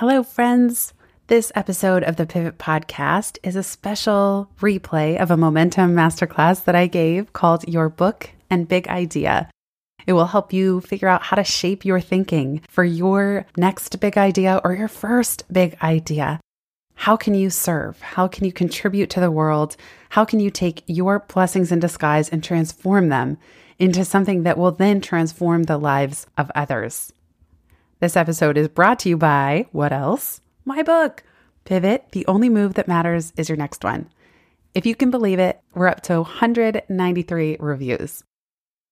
Hello, friends. This episode of the Pivot Podcast is a special replay of a momentum masterclass that I gave called Your Book and Big Idea. It will help you figure out how to shape your thinking for your next big idea or your first big idea. How can you serve? How can you contribute to the world? How can you take your blessings in disguise and transform them into something that will then transform the lives of others? This episode is brought to you by what else? My book, Pivot The Only Move That Matters Is Your Next One. If you can believe it, we're up to 193 reviews.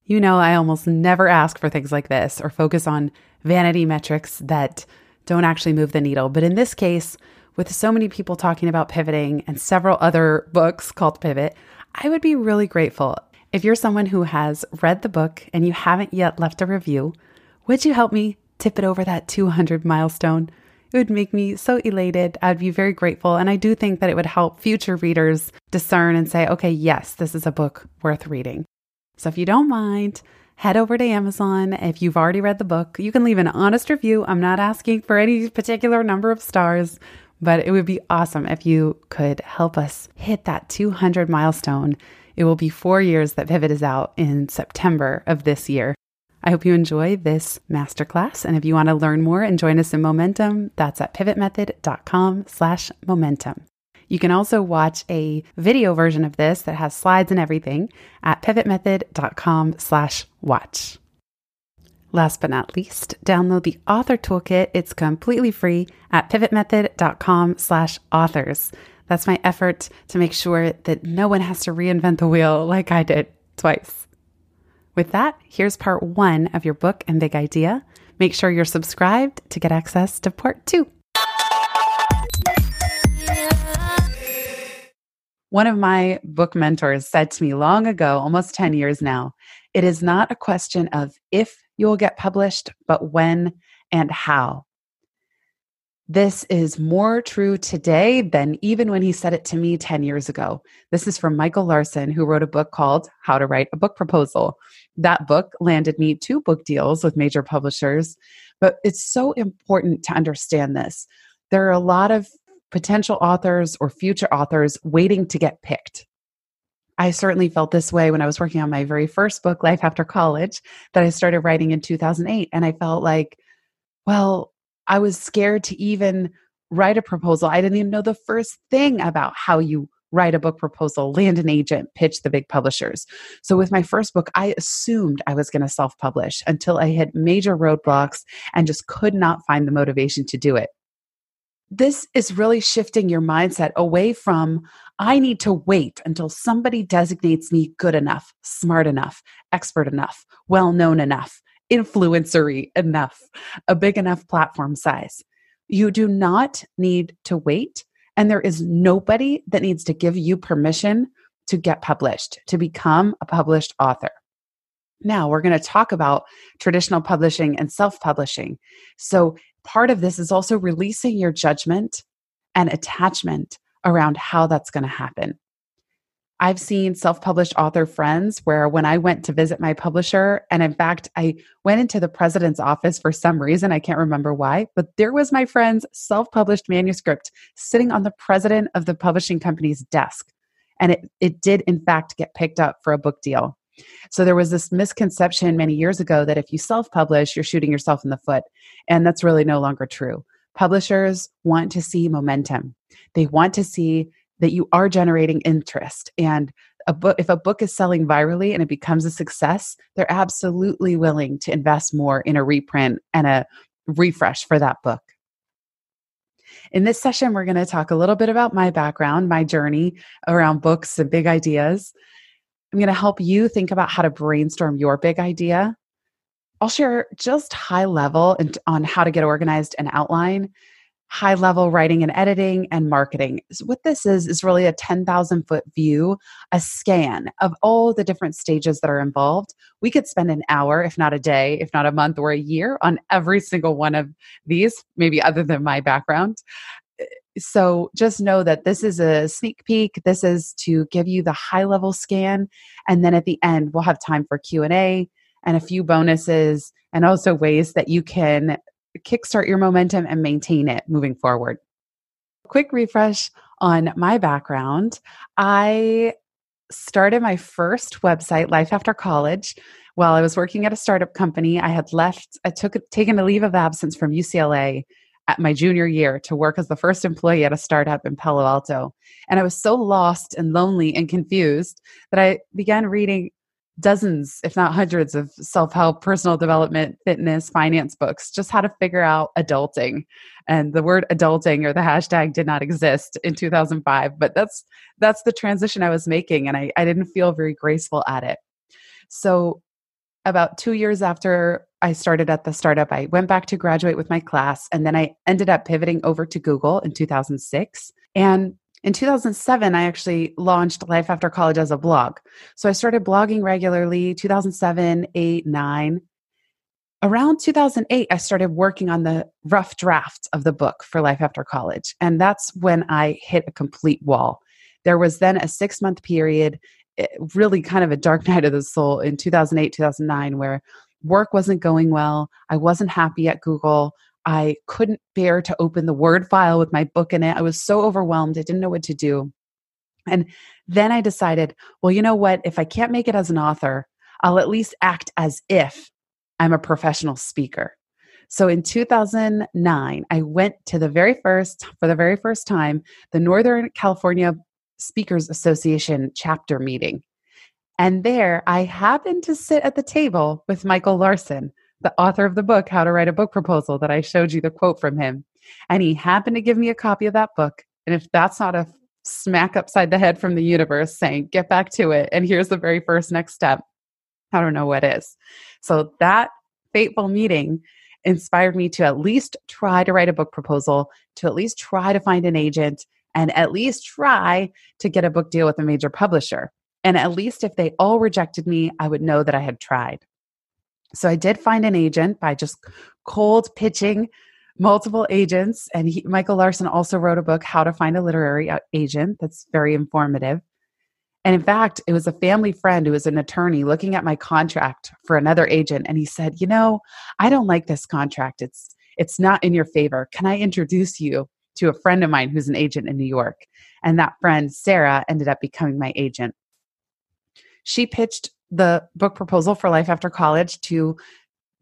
You know, I almost never ask for things like this or focus on vanity metrics that don't actually move the needle. But in this case, with so many people talking about pivoting and several other books called Pivot, I would be really grateful if you're someone who has read the book and you haven't yet left a review. Would you help me tip it over that 200 milestone? It would make me so elated. I'd be very grateful. And I do think that it would help future readers discern and say, okay, yes, this is a book worth reading. So if you don't mind, head over to Amazon. If you've already read the book, you can leave an honest review. I'm not asking for any particular number of stars, but it would be awesome if you could help us hit that 200 milestone. It will be four years that Pivot is out in September of this year. I hope you enjoy this masterclass. And if you want to learn more and join us in Momentum, that's at pivotmethod.com slash momentum. You can also watch a video version of this that has slides and everything at pivotmethod.com slash watch. Last but not least, download the author toolkit. It's completely free at pivotmethod.com slash authors. That's my effort to make sure that no one has to reinvent the wheel like I did twice. With that, here's part one of your book and big idea. Make sure you're subscribed to get access to part two. One of my book mentors said to me long ago, almost 10 years now, it is not a question of if you will get published, but when and how. This is more true today than even when he said it to me 10 years ago. This is from Michael Larsen, who wrote a book called How to Write a Book Proposal. That book landed me two book deals with major publishers, but it's so important to understand this. There are a lot of potential authors or future authors waiting to get picked. I certainly felt this way when I was working on my very first book, Life After College, that I started writing in 2008. And I felt like, well, I was scared to even write a proposal. I didn't even know the first thing about how you write a book proposal, land an agent, pitch the big publishers. So with my first book, I assumed I was going to self publish until I hit major roadblocks and just could not find the motivation to do it this is really shifting your mindset away from, I need to wait until somebody designates me good enough, smart enough, expert enough, well known enough, influencery enough, a big enough platform size. You do not need to wait. And there is nobody that needs to give you permission to get published, to become a published author. Now, we're going to talk about traditional publishing and self publishing. So, part of this is also releasing your judgment and attachment around how that's going to happen. I've seen self published author friends where when I went to visit my publisher, and in fact, I went into the president's office for some reason, I can't remember why, but there was my friend's self published manuscript sitting on the president of the publishing company's desk. And it, it did, in fact, get picked up for a book deal. So there was this misconception many years ago that if you self publish, you're shooting yourself in the foot. And that's really no longer true. Publishers want to see momentum, they want to see that you are generating interest. And a book, if a book is selling virally and it becomes a success, they're absolutely willing to invest more in a reprint and a refresh for that book. In this session, we're going to talk a little bit about my background, my journey around books and big ideas. I'm going to help you think about how to brainstorm your big idea. I'll share just high level on how to get organized and outline, high level writing and editing, and marketing. So what this is, is really a 10,000 foot view, a scan of all the different stages that are involved. We could spend an hour, if not a day, if not a month or a year, on every single one of these, maybe other than my background eh, so just know that this is a sneak peek this is to give you the high level scan and then at the end we'll have time for q&a and a few bonuses and also ways that you can kickstart your momentum and maintain it moving forward. Quick refresh on my background. I started my first website life after college while i was working at a startup company. I had left i took taken a leave of absence from ucla at my junior year to work as the first employee at a startup in Palo Alto. And I was so lost and lonely and confused that I began reading dozens, if not hundreds, of self help, personal development, fitness, finance books, just how to figure out adulting. And the word adulting or the hashtag did not exist in 2005, but that's that's the transition I was making, and I, I didn't feel very graceful at it. So about two years after I started at the startup, I went back to graduate with my class, and then I ended up pivoting over to Google in 2006. And in 2007, I actually launched Life After College as a blog. So I started blogging regularly 2007, 8, 9. Around 2008, I started working on the rough draft of the book for Life After College. And that's when I hit a complete wall. There was then a six month period Eh, really kind of a dark night of the soul in 2008 2009 where work wasn't going well i wasn't happy at google i couldn't bear to open the word file with my book in it. I was so overwhelmed. I didn't know what to do. And then i decided well you know what? If i can't make it as an author i'll at least act as if i'm a professional speaker. So in 2009, I went to the very first, for the very first time, the Northern California Speakers Association chapter meeting. And there I happened to sit at the table with Michael Larsen, the author of the book, How to Write a Book Proposal, that I showed you the quote from him. And he happened to give me a copy of that book. And if that's not a smack upside the head from the universe saying, get back to it, and here's the very first next step, I don't know what is. So that fateful meeting inspired me to at least try to write a book proposal, to at least try to find an agent, and at least try to get a book deal with a major publisher. And at least if they all rejected me, I would know that I had tried. So I did find an agent by just cold pitching multiple agents. And he, Michael Larsen also wrote a book, How to Find a Literary uh, Agent, that's very informative. And in fact, it was a family friend who was an attorney looking at my contract for another agent. And he said, You know, I don't like this contract. It's it's not in your favor. Can I introduce you to a friend of mine who's an agent in New York. And that friend, Sarah, ended up becoming my agent. She pitched the book proposal for Life After College to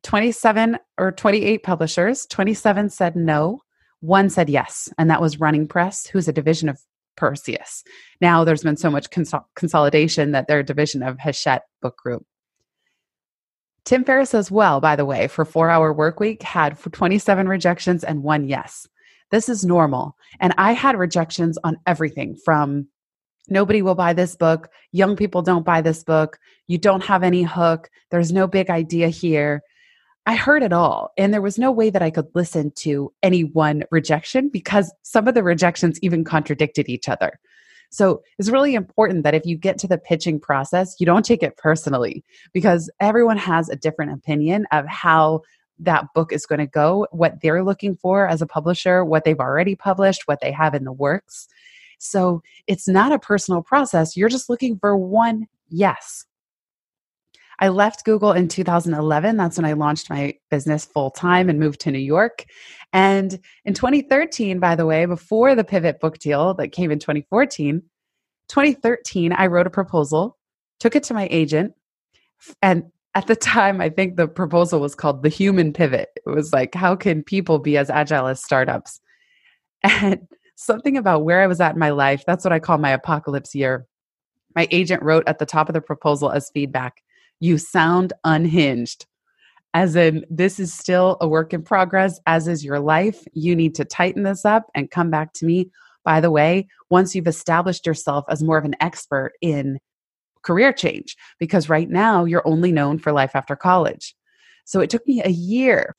27 or 28 publishers. 27 said no, one said yes, and that was Running Press, who's a division of Perseus. Now there's been so much consol- consolidation that they're a division of Hachette Book Group. Tim Ferriss as well, by the way, for Four Hour Work Week had 27 rejections and one yes. This is normal. And I had rejections on everything from nobody will buy this book, young people don't buy this book, you don't have any hook, there's no big idea here. I heard it all. And there was no way that I could listen to any one rejection because some of the rejections even contradicted each other. So it's really important that if you get to the pitching process, you don't take it personally because everyone has a different opinion of how that book is going to go, what they're looking for as a publisher, what they've already published, what they have in the works. So it's not a personal process. You're just looking for one yes. I left Google in 2011. That's when I launched my business full time and moved to New York. And in 2013, by the way, before the pivot book deal that came in 2014, 2013, I wrote a proposal, took it to my agent, and at the time, I think the proposal was called the human pivot. It was like, how can people be as agile as startups? And something about where I was at in my life, that's what I call my apocalypse year. My agent wrote at the top of the proposal as feedback, you sound unhinged. As in, this is still a work in progress, as is your life. You need to tighten this up and come back to me. By the way, once you've established yourself as more of an expert in career change because right now you're only known for life after college. So it took me a year.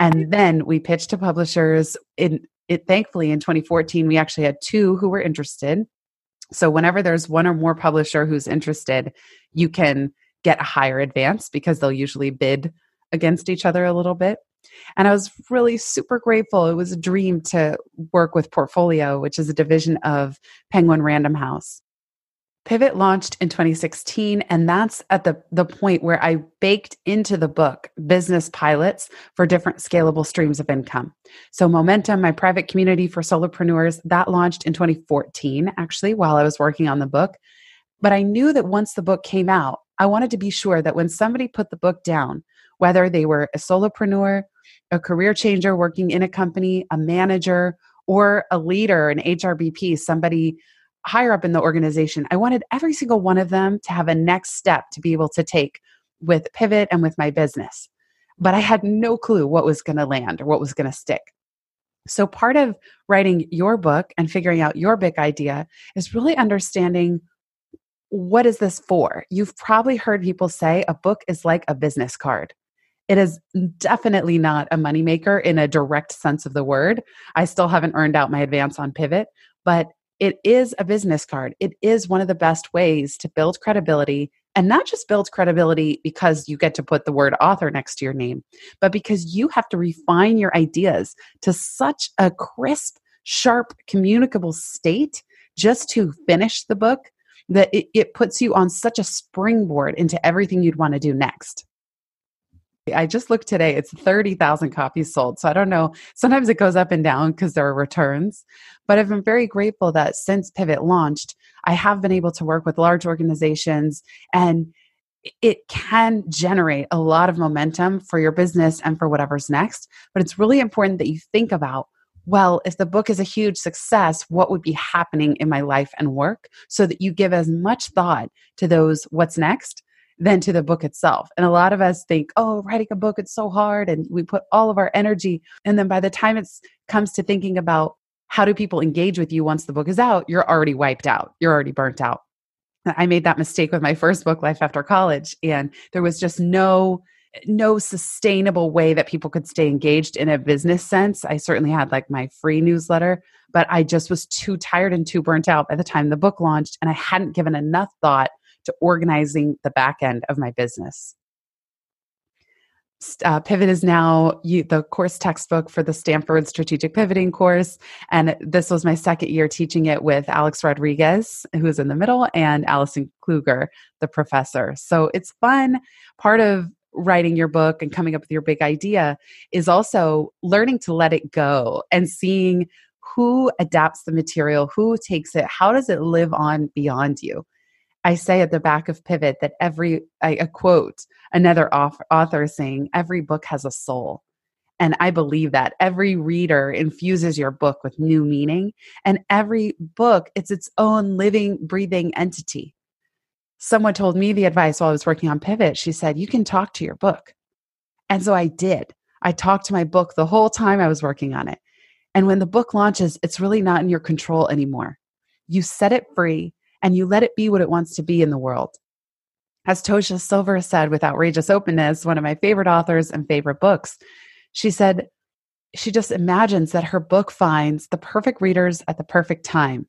And then we pitched to publishers. In it, thankfully, in 2014, we actually had two who were interested. So whenever there's one or more publisher who's interested, you can get a higher advance because they'll usually bid against each other a little bit. And I was really super grateful. It was a dream to work with Portfolio, which is a division of Penguin Random House. Pivot launched in 2016, and that's at the, the point where I baked into the book business pilots for different scalable streams of income. So, Momentum, my private community for solopreneurs, that launched in 2014, actually, while I was working on the book. But I knew that once the book came out, I wanted to be sure that when somebody put the book down, whether they were a solopreneur, a career changer working in a company, a manager, or a leader, an HRBP, somebody higher up in the organization, I wanted every single one of them to have a next step to be able to take with Pivot and with my business. But I had no clue what was going to land or what was going to stick. So, part of writing your book and figuring out your big idea is really understanding what is this for? You've probably heard people say a book is like a business card. It is definitely not a moneymaker in a direct sense of the word. I still haven't earned out my advance on Pivot, but it is a business card. It is one of the best ways to build credibility and not just build credibility because you get to put the word author next to your name, but because you have to refine your ideas to such a crisp, sharp, communicable state just to finish the book that it, it puts you on such a springboard into everything you'd want to do next. I just looked today, it's 30,000 copies sold. So I don't know. Sometimes it goes up and down because there are returns. But I've been very grateful that since Pivot launched, I have been able to work with large organizations and it can generate a lot of momentum for your business and for whatever's next. But it's really important that you think about well, if the book is a huge success, what would be happening in my life and work so that you give as much thought to those what's next than to the book itself. And a lot of us think, oh, writing a book, it's so hard. And we put all of our energy. And then by the time it comes to thinking about how do people engage with you once the book is out, you're already wiped out. You're already burnt out. I made that mistake with my first book, Life After College. And there was just no no sustainable way that people could stay engaged in a business sense. I certainly had like my free newsletter, but I just was too tired and too burnt out by the time the book launched. And I hadn't given enough thought to organizing the back end of my business. Uh, Pivot is now you, the course textbook for the Stanford Strategic Pivoting course. And this was my second year teaching it with Alex Rodriguez, who's in the middle, and Allison Kluger, the professor. So it's fun. Part of writing your book and coming up with your big idea is also learning to let it go and seeing who adapts the material, who takes it, how does it live on beyond you. I say at the back of Pivot that every, I, a quote another author saying, every book has a soul. And I believe that every reader infuses your book with new meaning, and every book, it's its own living, breathing entity. Someone told me the advice while I was working on Pivot. She said, You can talk to your book. And so I did. I talked to my book the whole time I was working on it. And when the book launches, it's really not in your control anymore. You set it free and you let it be what it wants to be in the world. As Tosha Silver said with Outrageous Openness, one of my favorite authors and favorite books, she said she just imagines that her book finds the perfect readers at the perfect time.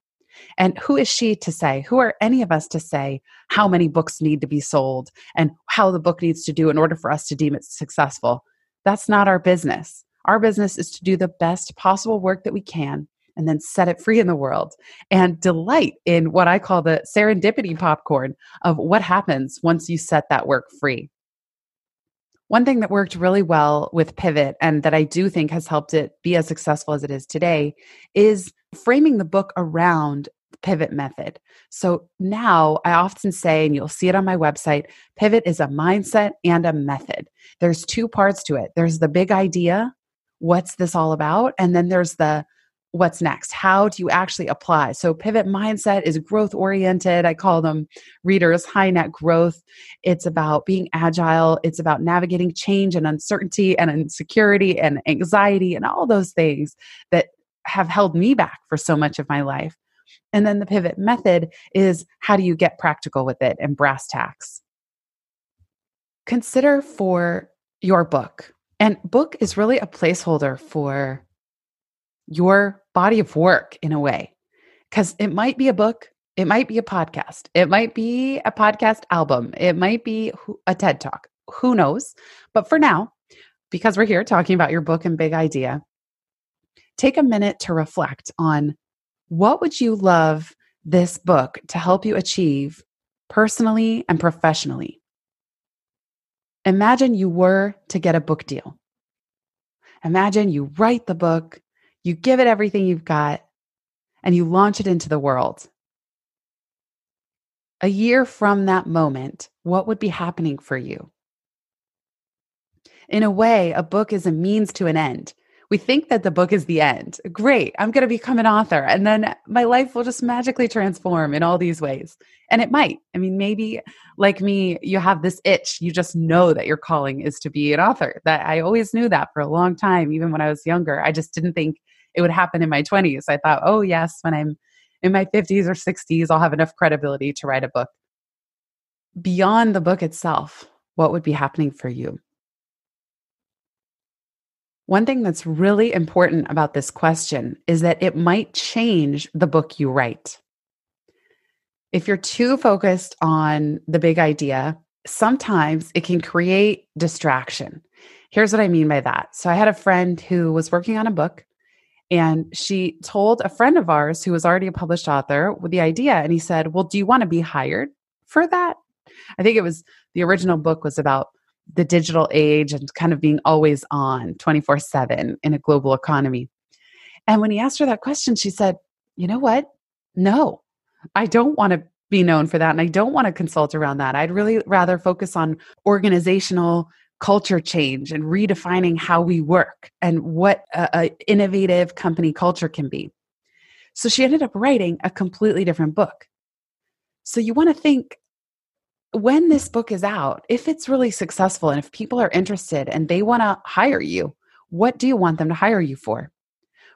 And who is she to say? Who are any of us to say how many books need to be sold and how the book needs to do in order for us to deem it successful? That's not our business. Our business is to do the best possible work that we can and then set it free in the world and delight in what I call the serendipity popcorn of what happens once you set that work free. One thing that worked really well with Pivot and that I do think has helped it be as successful as it is today is framing the book around the pivot method. So now I often say, and you'll see it on my website, pivot is a mindset and a method. There's two parts to it. There's the big idea, what's this all about? And then there's the what's next? How do you actually apply? So pivot mindset is growth oriented i call them readers high net growth. It's about being agile. It's about navigating change and uncertainty and insecurity and anxiety and all those things that have held me back for so much of my life. And then the pivot method is how do you get practical with it and brass tacks. Consider for your book. And book is really a placeholder for your body of work in a way. Because it might be a book, it might be a podcast, it might be a podcast album, it might be a TED talk. Who knows? But for now, because we're here talking about your book and big idea, take a minute to reflect on what would you love this book to help you achieve personally and professionally. Imagine you were to get a book deal. Imagine you write the book, you give it everything you've got, and you launch it into the world. A year from that moment, what would be happening for you? In a way, a book is a means to an end we think that the book is the end. Great, I'm going to become an author. And then my life will just magically transform in all these ways. And it might. I mean, maybe like me, you have this itch. You just know that your calling is to be an author. That I always knew that for a long time, even when I was younger. I just didn't think it would happen in my 20s. I thought, oh, yes, when I'm in my 50s or 60s, I'll have enough credibility to write a book. Beyond the book itself, what would be happening for you? One thing that's really important about this question is that it might change the book you write. If you're too focused on the big idea, sometimes it can create distraction. Here's what I mean by that. So, I had a friend who was working on a book, and she told a friend of ours who was already a published author with the idea. And he said, Well, do you want to be hired for that? I think it was the original book was about the digital age and kind of being always on 24 7 in a global economy. And when he asked her that question, she said, You know what? No, I don't want to be known for that. And I don't want to consult around that. I'd really rather focus on organizational culture change and redefining how we work and what an innovative company culture can be. So she ended up writing a completely different book. So you want to think when this book is out, if it's really successful and if people are interested and they want to hire you, what do you want them to hire you for?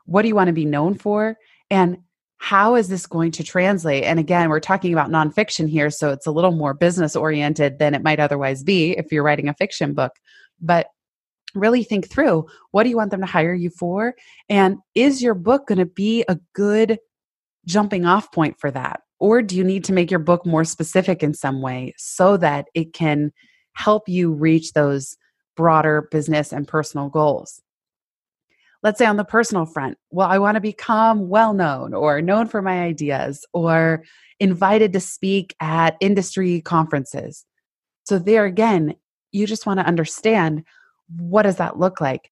What do you want to be known for? And how is this going to translate? And again, we're talking about nonfiction here, so it's a little more business oriented than it might otherwise be if you're writing a fiction book. But really think through what do you want them to hire you for? And is your book going to be a good jumping off point for that? Or do you need to make your book more specific in some way so that it can help you reach those broader business and personal goals? Let's say on the personal front, well, I want to become well known or known for my ideas or invited to speak at industry conferences. So, there again, you just want to understand what does that look like?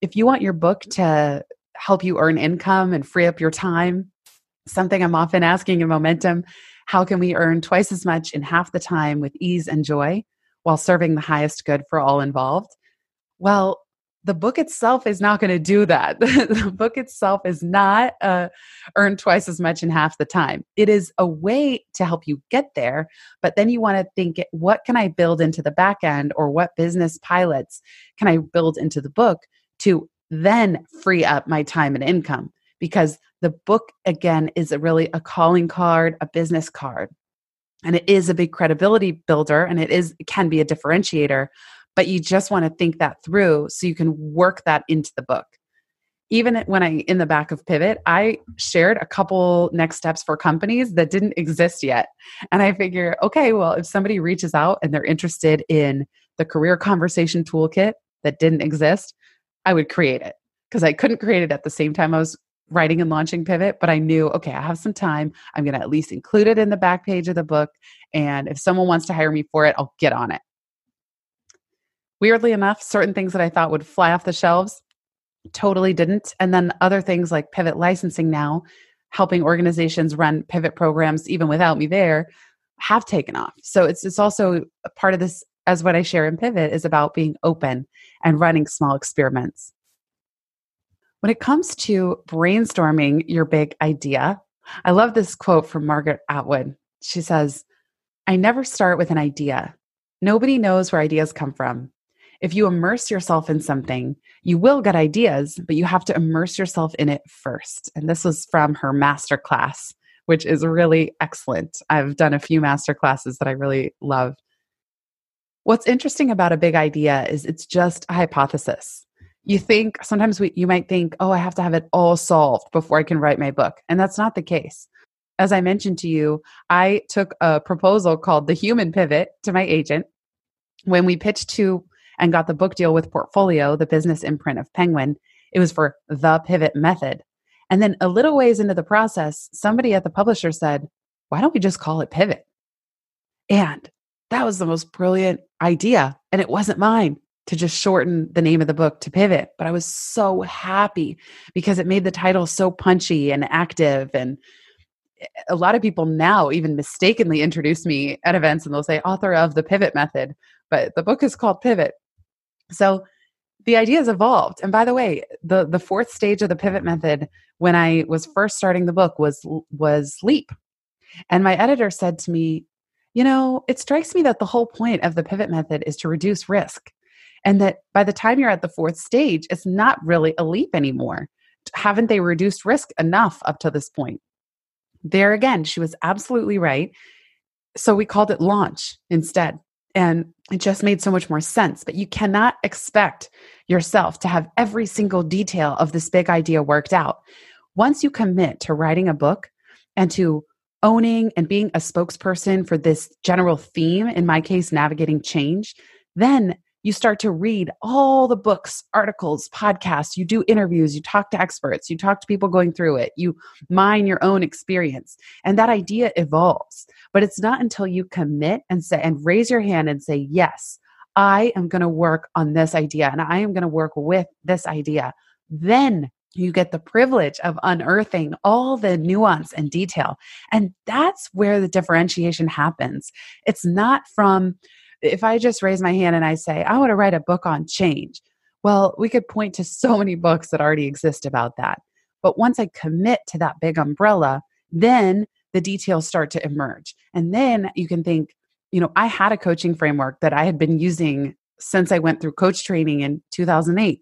If you want your book to help you earn income and free up your time, something I'm often asking in Momentum how can we earn twice as much in half the time with ease and joy while serving the highest good for all involved? Well, the book itself is not going to do that. the book itself is not uh, earn twice as much in half the time. It is a way to help you get there, but then you want to think, what can I build into the back end, or what business pilots can I build into the book to then free up my time and income? because the book again is a really a calling card a business card and it is a big credibility builder and it is it can be a differentiator but you just want to think that through so you can work that into the book even when i in the back of pivot i shared a couple next steps for companies that didn't exist yet and i figure okay well if somebody reaches out and they're interested in the career conversation toolkit that didn't exist i would create it because i couldn't create it at the same time i was writing and launching Pivot, but I knew, okay, I have some time. I'm going to at least include it in the back page of the book. And if someone wants to hire me for it, I'll get on it. Weirdly enough, certain things that I thought would fly off the shelves totally didn't. And then other things like Pivot licensing now, helping organizations run Pivot programs even without me there, have taken off. So it's it's also part of this as what I share in Pivot is about being open and running small experiments. When it comes to brainstorming your big idea, I love this quote from Margaret Atwood. She says, I never start with an idea. Nobody knows where ideas come from. If you immerse yourself in something, you will get ideas, but you have to immerse yourself in it first. And this was from her master class, which is really excellent. I've done a few master classes that I really love. What's interesting about a big idea is it's just a hypothesis. You think sometimes we, you might think, oh, I have to have it all solved before I can write my book. And that's not the case. As I mentioned to you, I took a proposal called the human pivot to my agent when we pitched to and got the book deal with Portfolio, the business imprint of Penguin. It was for the pivot method. And then a little ways into the process, somebody at the publisher said, why don't we just call it pivot? And that was the most brilliant idea. And it wasn't mine to just shorten the name of the book to pivot. But I was so happy because it made the title so punchy and active. And eh, a lot of people now even mistakenly introduce me at events and they'll say author of the pivot method, but the book is called Pivot. So the idea has evolved. And by the way, the the fourth stage of the pivot method when I was first starting the book was was leap. And my editor said to me, you know, it strikes me that the whole point of the pivot method is to reduce risk. And that by the time you're at the fourth stage, it's not really a leap anymore. Haven't they reduced risk enough up to this point? There again, she was absolutely right. So we called it launch instead. And it just made so much more sense. But you cannot expect yourself to have every single detail of this big idea worked out. Once you commit to writing a book and to owning and being a spokesperson for this general theme, in my case, navigating change, then you start to read all the books, articles, podcasts, you do interviews, you talk to experts, you talk to people going through it, you mine your own experience. And that idea evolves. But it's not until you commit and say and raise your hand and say, Yes, I am going to work on this idea and I am going to work with this idea. Then you get the privilege of unearthing all the nuance and detail. And that's where the differentiation happens. It's not from, if I just raise my hand and I say, I want to write a book on change. Well, we could point to so many books that already exist about that. But once I commit to that big umbrella, then the details start to emerge. And then you can think, you know, I had a coaching framework that I had been using since I went through coach training in 2008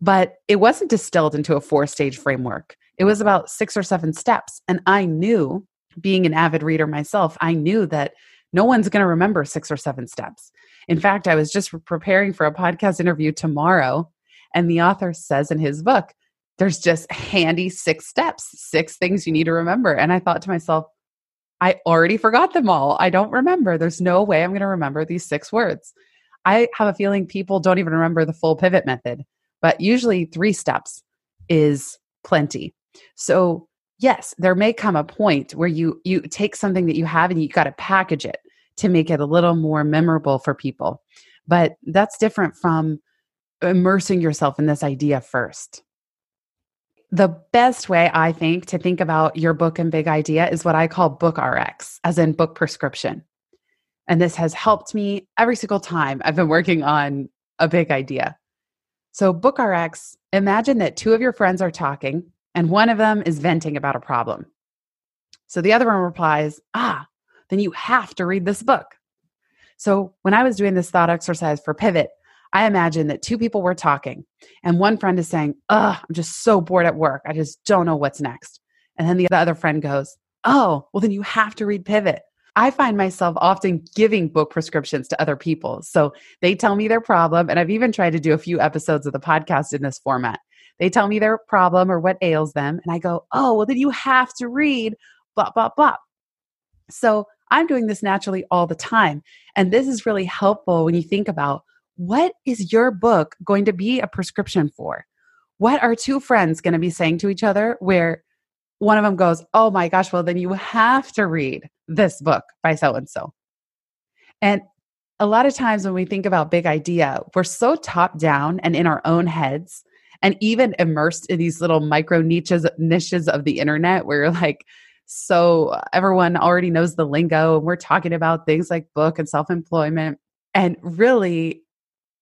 but it wasn't distilled into a four stage framework. It was about six or seven steps. And I knew, being an avid reader myself, I knew that no one's going to remember six or seven steps. In fact, I was just preparing for a podcast interview tomorrow, and the author says in his book, there's just handy six steps, six things you need to remember. And I thought to myself, I already forgot them all. I don't remember. There's no way I'm going to remember these six words. I have a feeling people don't even remember the full pivot method but usually three steps is plenty. So, yes, there may come a point where you you take something that you have and you got to package it to make it a little more memorable for people. But that's different from immersing yourself in this idea first. The best way I think to think about your book and big idea is what I call book RX, as in book prescription. And this has helped me every single time I've been working on a big idea. So, Book RX, imagine that two of your friends are talking and one of them is venting about a problem. So the other one replies, Ah, then you have to read this book. So when I was doing this thought exercise for Pivot, I imagined that two people were talking and one friend is saying, Ugh, I'm just so bored at work. I just don't know what's next. And then the other friend goes, Oh, well, then you have to read Pivot. I find myself often giving book prescriptions to other people. So they tell me their problem, and I've even tried to do a few episodes of the podcast in this format. They tell me their problem or what ails them, and I go, Oh, well, then you have to read blah, blah, blah. So I'm doing this naturally all the time. And this is really helpful when you think about what is your book going to be a prescription for? What are two friends going to be saying to each other where one of them goes, Oh my gosh, well, then you have to read this book by so and so. And a lot of times when we think about big idea, we're so top down and in our own heads and even immersed in these little micro niches niches of the internet where you're like so everyone already knows the lingo and we're talking about things like book and self-employment and really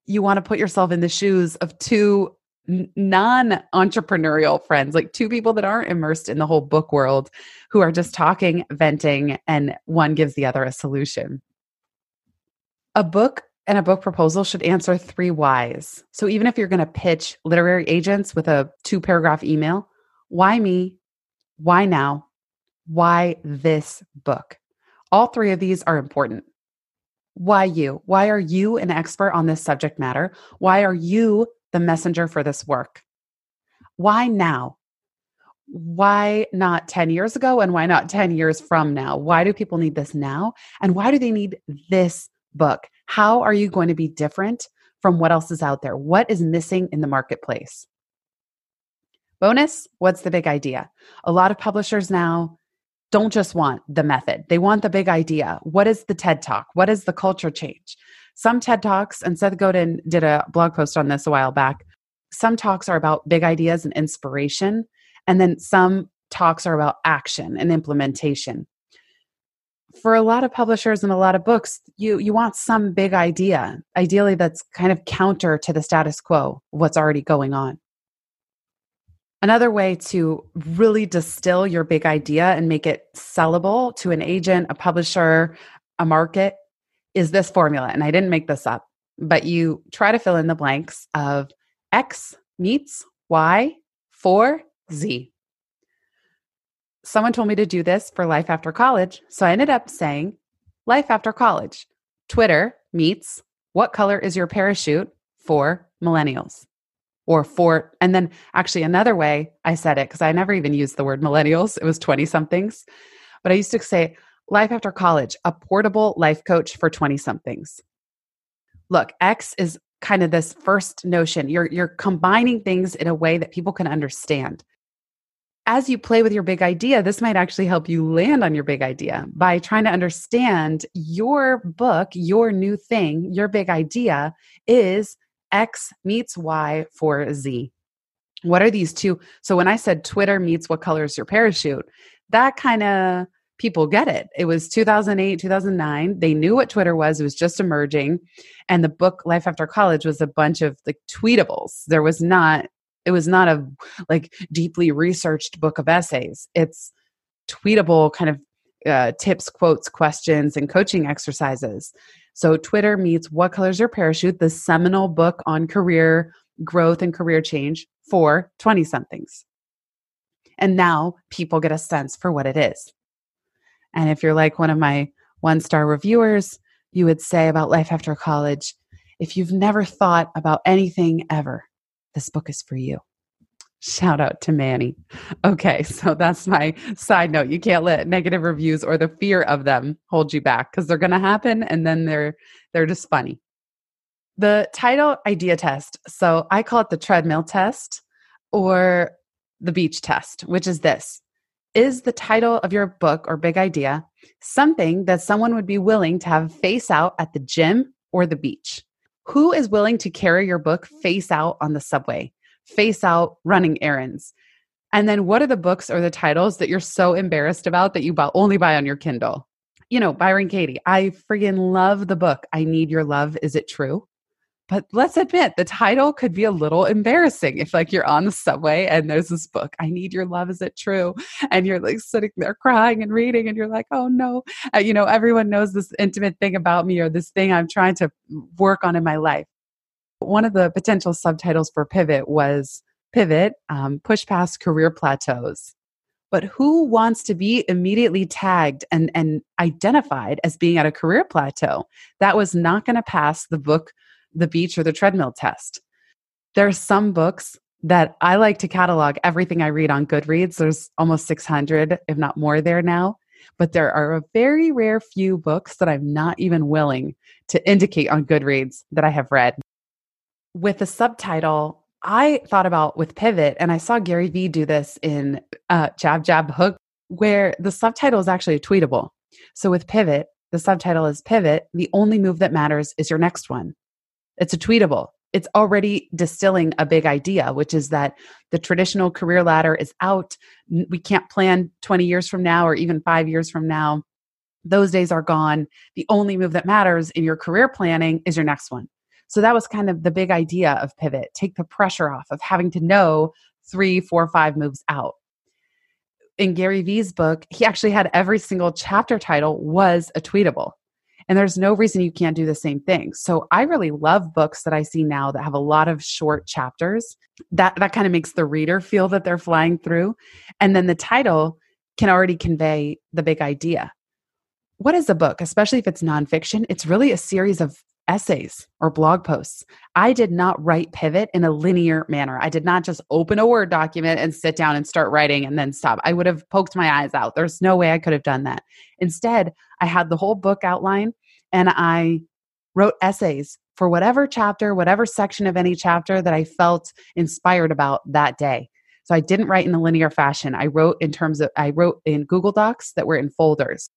you want to put yourself in the shoes of two non entrepreneurial friends, like two people that aren't immersed in the whole book world who are just talking, venting, and one gives the other a solution. A book and a book proposal should answer three whys. So even if you're going to pitch literary agents with a two paragraph email, why me? Why now? Why this book? All three of these are important. Why you? Why are you an expert on this subject matter? Why are you the messenger for this work? Why now? Why not 10 years ago? And why not 10 years from now? Why do people need this now? And why do they need this book? How are you going to be different from what else is out there? What is missing in the marketplace? Bonus, what's the big idea? A lot of publishers now don't just want the method, they want the big idea. What is the TED Talk? What is the culture change? Some TED Talks, and Seth Godin did a blog post on this a while back. Some talks are about big ideas and inspiration, and then some talks are about action and implementation. For a lot of publishers and a lot of books, you you want some big idea, ideally that's kind of counter to the status quo, what's already going on. Another way to really distill your big idea and make it sellable to an agent, a publisher, a market is this formula. And I didn't make this up, but you try to fill in the blanks of X meets Y for Z. Someone told me to do this for life after college. So I ended up saying life after college. Twitter meets what color is your parachute for millennials? or for and then actually another way i said it because i never even used the word millennials it was 20 somethings but i used to say life after college a portable life coach for 20 somethings look x is kind of this first notion you're you're combining things in a way that people can understand as you play with your big idea this might actually help you land on your big idea by trying to understand your book your new thing your big idea is X meets Y for Z. What are these two? So when I said Twitter meets what color is your parachute, that kind of people get it. It was 2008, 2009. They knew what Twitter was. It was just emerging. And the book Life After College was a bunch of like tweetables. There was not it was not a like deeply researched book of essays. It's tweetable kind of uh, tips, quotes, questions, and coaching exercises. So, Twitter meets What Color's Your Parachute, the seminal book on career growth and career change for 20 somethings. And now people get a sense for what it is. And if you're like one of my one star reviewers, you would say about life after college if you've never thought about anything ever, this book is for you. Shout out to Manny. Okay, so that's my side note. You can't let negative reviews or the fear of them hold you back because they're going to happen and then they're they're just funny. The title idea test. So I call it the treadmill test or the beach test, which is this. Is the title of your book or big idea something that someone would be willing to have face out at the gym or the beach? Who is willing to carry your book face out on the subway? face out running errands. And then what are the books or the titles that you're so embarrassed about that you buy, only buy on your Kindle? You know, Byron Katie, I friggin' love the book. I Need Your Love. Is it true? But let's admit the title could be a little embarrassing if like you're on the subway and there's this book, I Need Your Love. Is it true? And you're like sitting there crying and reading and you're like, oh no. Uh, you know, everyone knows this intimate thing about me or this thing I'm trying to work on in my life. One of the potential subtitles for Pivot was Pivot, um, Push Past Career Plateaus. But who wants to be immediately tagged and, and identified as being at a career plateau? That was not going to pass the book, the beach, or the treadmill test. There are some books that I like to catalog everything I read on Goodreads. There's almost 600, if not more, there now. But there are a very rare few books that I'm not even willing to indicate on Goodreads that I have read with the subtitle, I thought about with Pivot, and I saw Gary Vee do this in uh, Jab Jab Hook, where the subtitle is actually tweetable. So with Pivot, the subtitle is Pivot. The only move that matters is your next one. It's a tweetable. It's already distilling a big idea, which is that the traditional career ladder is out. We can't plan 20 years from now or even five years from now. Those days are gone. The only move that matters in your career planning is your next one. So that was kind of the big idea of Pivot take the pressure off of having to know three, four, five moves out. In Gary Vee's book, he actually had every single chapter title was a tweetable. And there's no reason you can't do the same thing. So I really love books that I see now that have a lot of short chapters. That that kind of makes the reader feel that they're flying through. And then the title can already convey the big idea. what is a book, especially if it's nonfiction? It's really a series of essays or blog posts. I did not write Pivot in a linear manner. I did not just open a Word document and sit down and start writing and then stop. I would have poked my eyes out. There's no way I could have done that. Instead, I had the whole book outline and I wrote essays for whatever chapter, whatever section of any chapter that I felt inspired about that day. So I didn't write in a linear fashion. I wrote in terms of, I wrote in Google Docs that were in folders.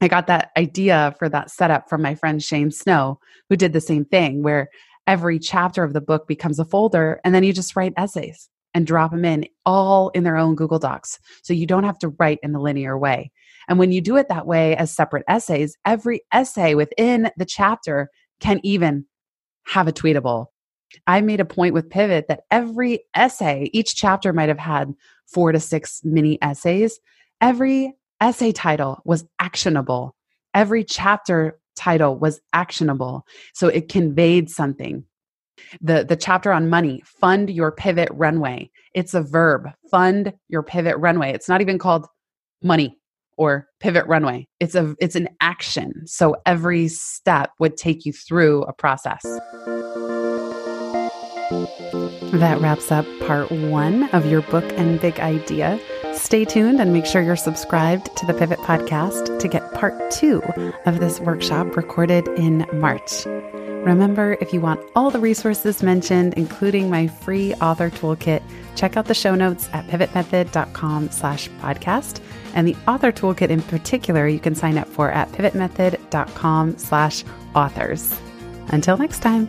I got that idea for that setup from my friend Shane Snow, who did the same thing, where every chapter of the book becomes a folder, and then you just write essays and drop them in all in their own Google Docs. So you don't have to write in the linear way. And when you do it that way as separate essays, every essay within the chapter can even have a tweetable. I made a point with Pivot that every essay, each chapter might have had four to six mini essays. Every essay title was actionable. Every chapter title was actionable. So it conveyed something. The, the chapter on money, fund your pivot runway. It's a verb, fund your pivot runway. It's not even called money or pivot runway. It's a it's an action. So every step would take you through a process. That wraps up part 1 of your book and big idea. Stay tuned and make sure you're subscribed to the Pivot Podcast to get part two of this workshop recorded in March. Remember, if you want all the resources mentioned, including my free author toolkit, check out the show notes at pivotmethod.com slash podcast. And the author toolkit in particular, you can sign up for at pivotmethod.com slash authors. Until next time.